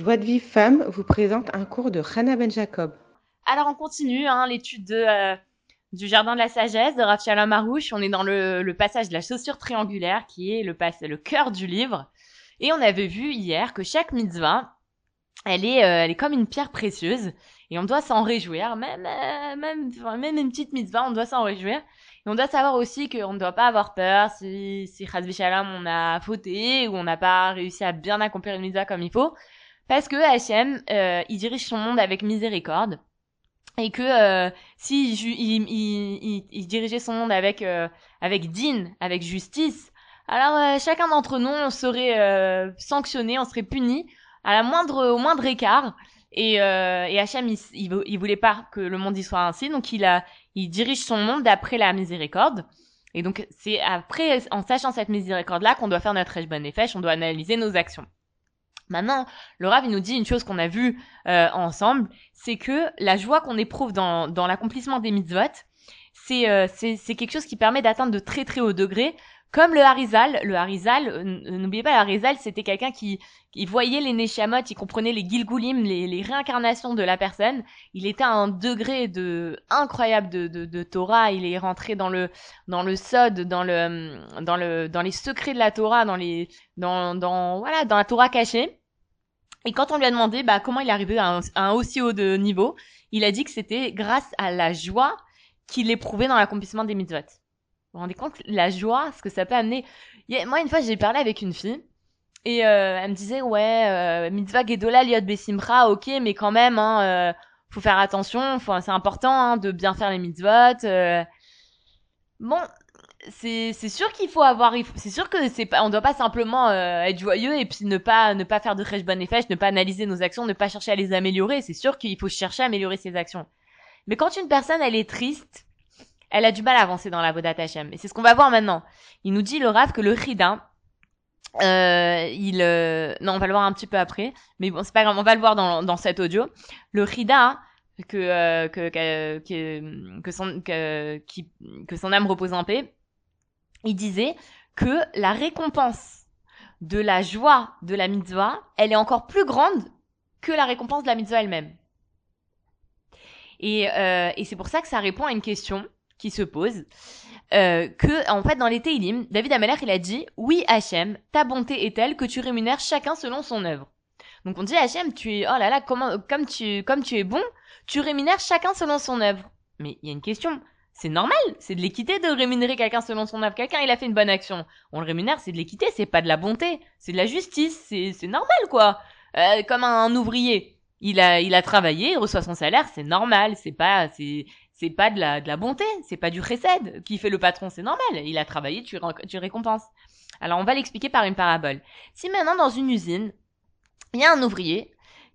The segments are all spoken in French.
Joie de Vie Femme vous présente un cours de Hannah Ben Jacob. Alors on continue hein, l'étude de, euh, du Jardin de la Sagesse de Rav Shalom Arouche. On est dans le, passage de la chaussure triangulaire qui est le, cœur du livre. Et on avait vu hier que chaque mitzvah, elle est, euh, comme une pierre précieuse et on doit s'en réjouir. Même, euh, même, même une petite mitzvah, on doit s'en réjouir. Et on doit savoir aussi qu'on ne doit pas avoir peur si, si Shalom on a fauté ou on n'a pas réussi à bien accomplir une mitzvah comme il faut. Parce que Hachem, euh, il dirige son monde avec miséricorde. Et que euh, si il, il, il, dirigeait son monde avec euh, avec din, avec justice, alors euh, chacun d'entre nous on serait euh, sanctionné, on serait puni à la moindre au moindre écart. Et, euh, et il, il, voulait pas que le monde y soit ainsi, donc il a il dirige son monde d'après la miséricorde. Et donc c'est après, en sachant cette miséricorde là, qu'on doit faire notre bonne et on doit analyser nos actions. Maintenant, le Rav il nous dit une chose qu'on a vue euh, ensemble, c'est que la joie qu'on éprouve dans, dans l'accomplissement des mitzvot, c'est euh, quelque chose qui permet d'atteindre de très très hauts degrés. Comme le Harizal, le Harizal, euh, n'oubliez pas, le Harizal, c'était quelqu'un qui, qui voyait les Neshamot, il comprenait les Gilgulim, les, les réincarnations de la personne. Il était à un degré de incroyable de, de, de Torah. Il est rentré dans le dans le Sod, dans le dans le dans les secrets de la Torah, dans les dans dans voilà dans la Torah cachée. Et quand on lui a demandé bah, comment il est arrivé à un, aussi haut de niveau, il a dit que c'était grâce à la joie qu'il éprouvait dans l'accomplissement des mitzvot. Vous vous rendez compte la joie, ce que ça peut amener Moi, une fois, j'ai parlé avec une fille et euh, elle me disait ouais, euh, mitzvah gedola liot besimra, ok, mais quand même, hein, euh, faut faire attention, c'est important hein, de bien faire les mitzvot. Euh. Bon, c'est sûr qu'il faut avoir c'est sûr que c'est pas on doit pas simplement euh, être joyeux et puis ne pas ne pas faire de crèche bonne effet ne pas analyser nos actions ne pas chercher à les améliorer. C'est sûr qu'il faut chercher à améliorer ses actions. Mais quand une personne elle est triste elle a du mal à avancer dans la Vodat Hashem et c'est ce qu'on va voir maintenant. Il nous dit le Rav que le Chida euh, il euh, non on va le voir un petit peu après. Mais bon c'est pas grave on va le voir dans dans cet audio. Le Chida que, euh, que, que, que, son, que, que son âme repose en paix, il disait que la récompense de la joie de la mitzvah, elle est encore plus grande que la récompense de la mitzvah elle-même. Et, euh, et c'est pour ça que ça répond à une question qui se pose. Euh, que en fait dans les Teilim, David Ameller il a dit oui Hachem, ta bonté est telle que tu rémunères chacun selon son œuvre. Donc on dit Hachem, tu es oh là là comment comme tu comme tu es bon, tu rémunères chacun selon son œuvre. Mais il y a une question, c'est normal, c'est de l'équité de rémunérer quelqu'un selon son œuvre. Quelqu'un, il a fait une bonne action. On le rémunère, c'est de l'équité, c'est pas de la bonté. C'est de la justice, c'est, c'est normal, quoi. Euh, comme un, ouvrier. Il a, il a travaillé, il reçoit son salaire, c'est normal, c'est pas, c'est, c'est pas de la, de la bonté, c'est pas du recède. Qui fait le patron, c'est normal. Il a travaillé, tu, tu récompenses. Alors, on va l'expliquer par une parabole. Si maintenant, dans une usine, il y a un ouvrier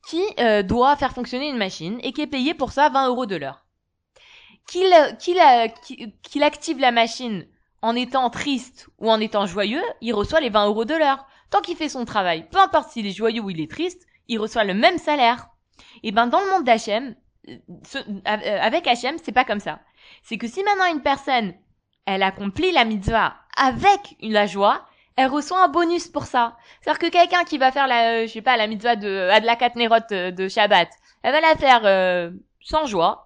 qui euh, doit faire fonctionner une machine et qui est payé pour ça 20 euros de l'heure qu'il qu'il qu'il active la machine en étant triste ou en étant joyeux, il reçoit les 20 euros de l'heure. Tant qu'il fait son travail, peu importe s'il est joyeux ou il est triste, il reçoit le même salaire. Et ben dans le monde d'Hachem, euh, avec Hachem, c'est pas comme ça. C'est que si maintenant une personne, elle accomplit la mitzvah avec la joie, elle reçoit un bonus pour ça. C'est-à-dire que quelqu'un qui va faire la, euh, je sais pas, la mitzvah de Adlakat Nerot euh, de Shabbat, elle va la faire sans joie,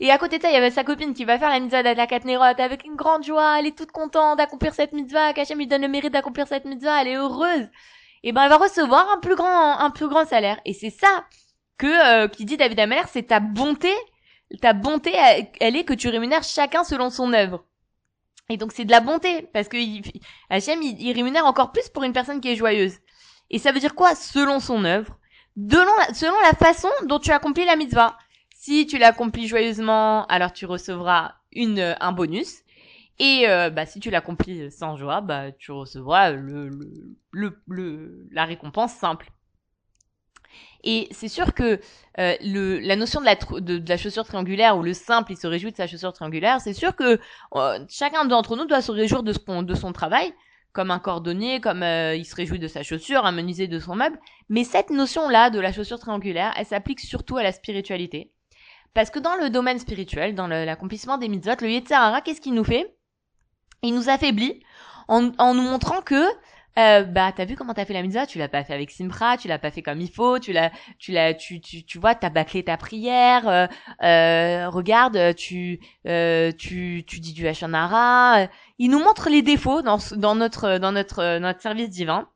et à côté de ça, il y avait sa copine qui va faire la mitzvah la Katnerot avec une grande joie. Elle est toute contente d'accomplir cette mitzvah. Kachem lui donne le mérite d'accomplir cette mitzvah. Elle est heureuse. Et ben, elle va recevoir un plus grand, un plus grand salaire. Et c'est ça que, euh, qui dit David Ameller, c'est ta bonté. Ta bonté, elle est que tu rémunères chacun selon son œuvre. Et donc c'est de la bonté. Parce que Hachem, il, il rémunère encore plus pour une personne qui est joyeuse. Et ça veut dire quoi? Selon son œuvre? Selon la, selon la façon dont tu accomplis la mitzvah. Si tu l'accomplis joyeusement, alors tu recevras une, euh, un bonus. Et euh, bah, si tu l'accomplis sans joie, bah, tu recevras le, le, le, la récompense simple. Et c'est sûr que euh, le, la notion de la, de, la chaussure triangulaire ou le simple, il se réjouit de sa chaussure triangulaire, c'est sûr que chacun d'entre nous doit se réjouir de, de son travail, comme un cordonnier, comme il se réjouit de sa chaussure, un menuisier de son meuble. Mais cette notion-là de la chaussure triangulaire, elle s'applique surtout à la spiritualité. Parce que dans le domaine spirituel, dans l'accomplissement des mitzvot, le Yetzirara, qu'est-ce qu'il nous fait? Il nous affaiblit en, en, nous montrant que euh, bah t'as vu comment t'as fait la mitzvah? Tu l'as pas fait avec Simra tu l'as pas fait comme il faut tu l'as tu l'as tu tu tu vois t'as bâclé ta prière euh, euh, regarde tu euh, tu tu dis du Hachanara il nous montre les défauts dans dans notre dans notre notre service divin.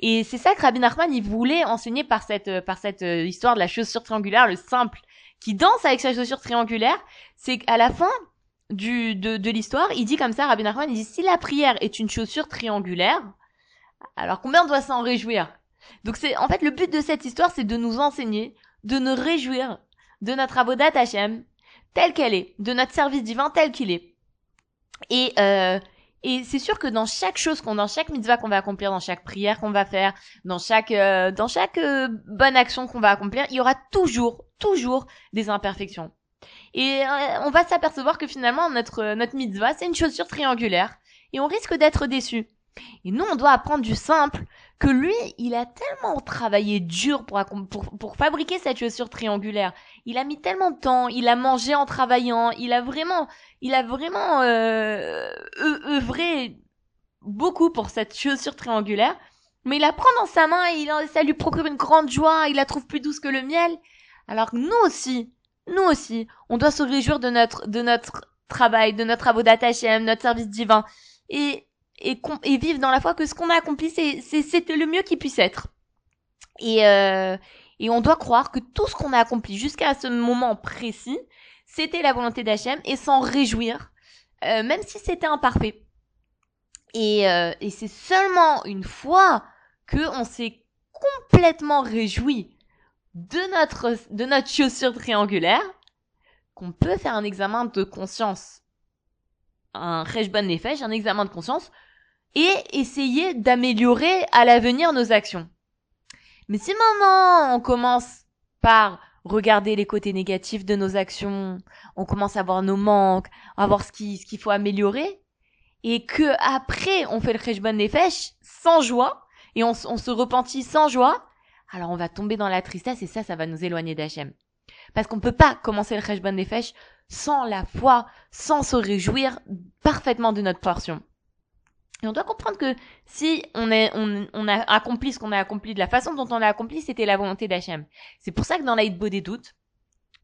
Et c'est ça que Rabbi Nachman il voulait enseigner par cette par cette histoire de la chaussure triangulaire le simple qui danse avec sa chaussure triangulaire c'est qu'à la fin du de, de l'histoire il dit comme ça Rabbi Nachman il dit si la prière est une chaussure triangulaire alors combien on doit s'en réjouir? Donc c'est en fait le but de cette histoire, c'est de nous enseigner, de nous réjouir de notre avodat Hachem telle qu'elle est, de notre service divin tel qu'il est. Et euh, et c'est sûr que dans chaque chose qu'on, dans chaque mitzvah qu'on va accomplir, dans chaque prière qu'on va faire, dans chaque, euh, dans chaque euh, bonne action qu'on va accomplir, il y aura toujours, toujours des imperfections. Et on va s'apercevoir que finalement notre notre mitzvah c'est une chaussure triangulaire et on risque d'être déçu. Et nous, on doit apprendre du simple que lui, il a tellement travaillé dur pour, pour, pour fabriquer cette chaussure triangulaire. Il a mis tellement de temps, il a mangé en travaillant, il a vraiment, il a vraiment euh, œuvré beaucoup pour cette chaussure triangulaire. Mais il la prend dans sa main et il, ça lui procure une grande joie, il la trouve plus douce que le miel. Alors que nous aussi, nous aussi, on doit se réjouir de notre, de notre travail, de notre avodat Hashem, notre service divin. Et et, et vivre dans la foi que ce qu'on a accompli, c'est, c'est, le mieux qui puisse être. Et, euh, et on doit croire que tout ce qu'on a accompli jusqu'à ce moment précis, c'était la volonté d'Hachem et s'en réjouir, euh, même si c'était imparfait. Et, euh, et c'est seulement une fois que on s'est complètement réjoui de notre, de notre chaussure triangulaire qu'on peut faire un examen de conscience un Rejban Nefesh, un examen de conscience, et essayer d'améliorer à l'avenir nos actions. Mais si maintenant on commence par regarder les côtés négatifs de nos actions, on commence à voir nos manques, à voir ce qu'il ce faut améliorer, et que après on fait le Rejban Nefesh sans joie, et on, on se repentit sans joie, alors on va tomber dans la tristesse et ça, ça va nous éloigner d'Hachem. Parce qu'on peut pas commencer le Rejban Nefesh sans la foi, sans se réjouir parfaitement de notre portion. Et on doit comprendre que si on, est, on, a accompli ce qu'on a accompli de la façon dont on l'a accompli, c'était la volonté d'Hachem. C'est pour ça que dans l'Aïdbo des doutes,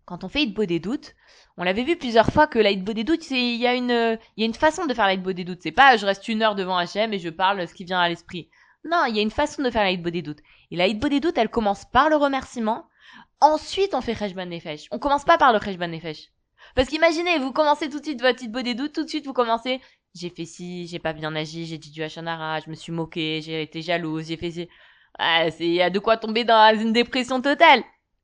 quand on fait Hitbo des doutes, on l'avait vu plusieurs fois que l'Aïdbo des doutes, il y a une, il y a une façon de faire l'Aïdbo des doutes. C'est pas je reste une heure devant Hachem et je parle ce qui vient à l'esprit. Non, il y a une façon de faire l'Aïdbo des doutes. Et l'Aïdbo des doutes, elle commence par le remerciement. Ensuite, on fait Cheshban Nefesh. On commence pas par le Cheshban Nefesh. Parce qu'imaginez, vous commencez tout de suite votre petite des doutes, tout de suite vous commencez, j'ai fait ci, j'ai pas bien agi, j'ai dit du Hachanara, je me suis moqué, j'ai été jalouse, j'ai fait ci. Ah, c'est, y a de quoi tomber dans une dépression totale.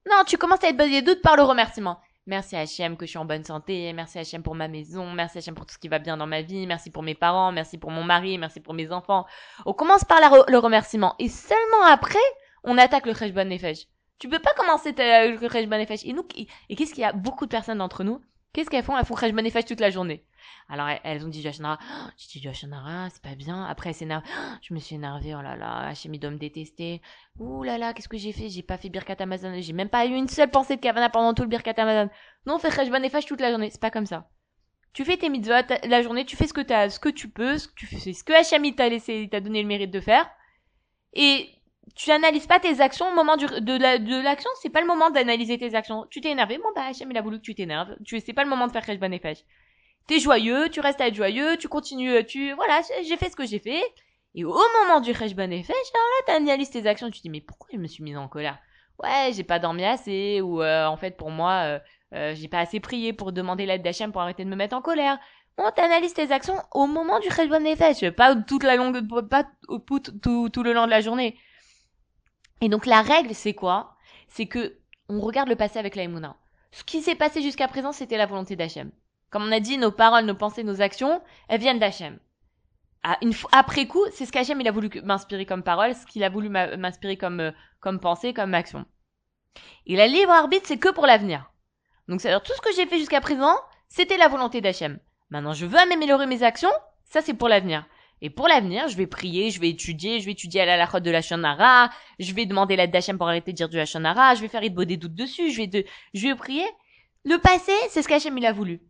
Non, tu commences à être des doutes par le remerciement. Merci HM que je suis en bonne santé, merci HM pour ma maison, merci HM pour tout ce qui va bien dans ma vie, merci pour mes parents, merci pour mon mari, merci pour mes enfants. On commence par le remerciement et seulement après, on attaque le Kheshban Nefesh. Tu peux pas commencer le Kheshban Nefesh. Et nous, et qu'est-ce qu'il y a? Beaucoup de personnes d'entre nous Qu'est-ce qu'elles font? Elles font Khaj Manifest toute la journée. Alors elles, ont dit du Hachanara, oh, j'ai dit du Hachanara, c'est pas bien. Après elles s'énervent, oh, je me suis énervée, oh là là, Hachem doit me détester. Ouh là là, qu'est-ce que j'ai fait? J'ai pas fait Birkat Amazon, j'ai même pas eu une seule pensée de Kavana pendant tout le Birkat Amazon. Non, on fait Khaj Manifest toute la journée, c'est pas comme ça. Tu fais tes mitzvot la journée, tu fais ce que t'as, ce que tu peux, ce que tu fais, ce que t'a laissé, donné le mérite de faire. Et tu analyses pas tes actions au moment de, la, de l'action, c'est pas le moment d'analyser tes actions. Tu t'es énervé, bon bah Hachem il a voulu que tu t'énerves. C'est pas le moment de faire Kresh Banefesh. T'es joyeux, tu restes à être joyeux, tu continues, tu voilà, j'ai fait ce que j'ai fait. Et au moment du Kresh Banefesh, alors là t'analyses tes actions, tu te dis mais pourquoi je me suis mise en colère? Ouais, j'ai pas dormi assez ou euh, en fait pour moi euh, euh, j'ai pas assez prié pour demander l'aide d'Hachem pour arrêter de me mettre en colère. On t'analyse tes actions au moment du Kresh Banefesh, pas toute la longue pas tout, tout, le long de la journée. Et donc la règle, c'est quoi? C'est que on regarde le passé avec la Ce qui s'est passé jusqu'à présent, c'était la volonté d'Hachem. Comme on a dit, nos paroles, nos pensées, nos actions, elles viennent d'Hachem. une après coup, c'est ce qu'Hachem il a voulu m'inspirer comme parole, ce qu'il a voulu m'inspirer comme euh, comme pensée, comme action. Et la libre arbitre, c'est que pour l'avenir. Donc c'est-à-dire tout ce que j'ai fait jusqu'à présent, c'était la volonté d'Hachem. Maintenant, je veux améliorer mes actions, ça c'est pour l'avenir. Et pour l'avenir, je vais prier, je vais étudier, je vais étudier à la lachot de la Shonara, je vais demander l'aide d'Hachem pour arrêter de dire du Hachonara, je vais faire des doutes dessus, je vais, je prier. Le passé, c'est ce qu'Hachem il a voulu.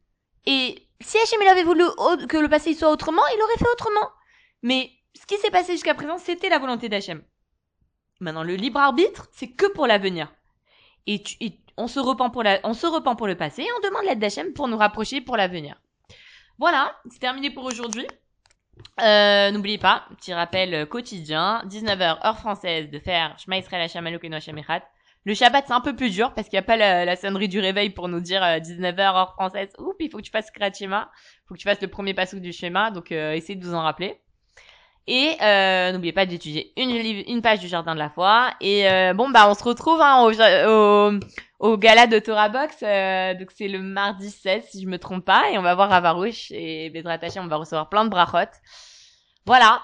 Et si Hachem il avait voulu que le passé soit autrement, il aurait fait autrement. Mais ce qui s'est passé jusqu'à présent, c'était la volonté d'Hachem. Maintenant, le libre arbitre, c'est que pour l'avenir. Et, tu, et on se repent pour la, on se repent pour le passé et on demande l'aide d'Hachem pour nous rapprocher pour l'avenir. Voilà, c'est terminé pour aujourd'hui. Euh, N'oubliez pas, petit rappel quotidien, 19h heure française de faire Shema Israël Hashem Elokeinu Echad. Le Shabbat c'est un peu plus dur parce qu'il n'y a pas la, la, sonnerie du réveil pour nous dire 19h heure française. Oups, il faut que tu fasses Krachima, il faut que tu fasses le premier passage du schéma, donc euh, essayez de vous en rappeler. Et euh, n'oubliez pas d'étudier une, une page du Jardin de la Foi. Et euh, bon, bah on se retrouve hein, au, au, au gala de Torah Box. Euh, donc c'est le mardi 16, si je me trompe pas. Et on va voir Avarouche et Bezrat on va recevoir plein de brachot. Voilà,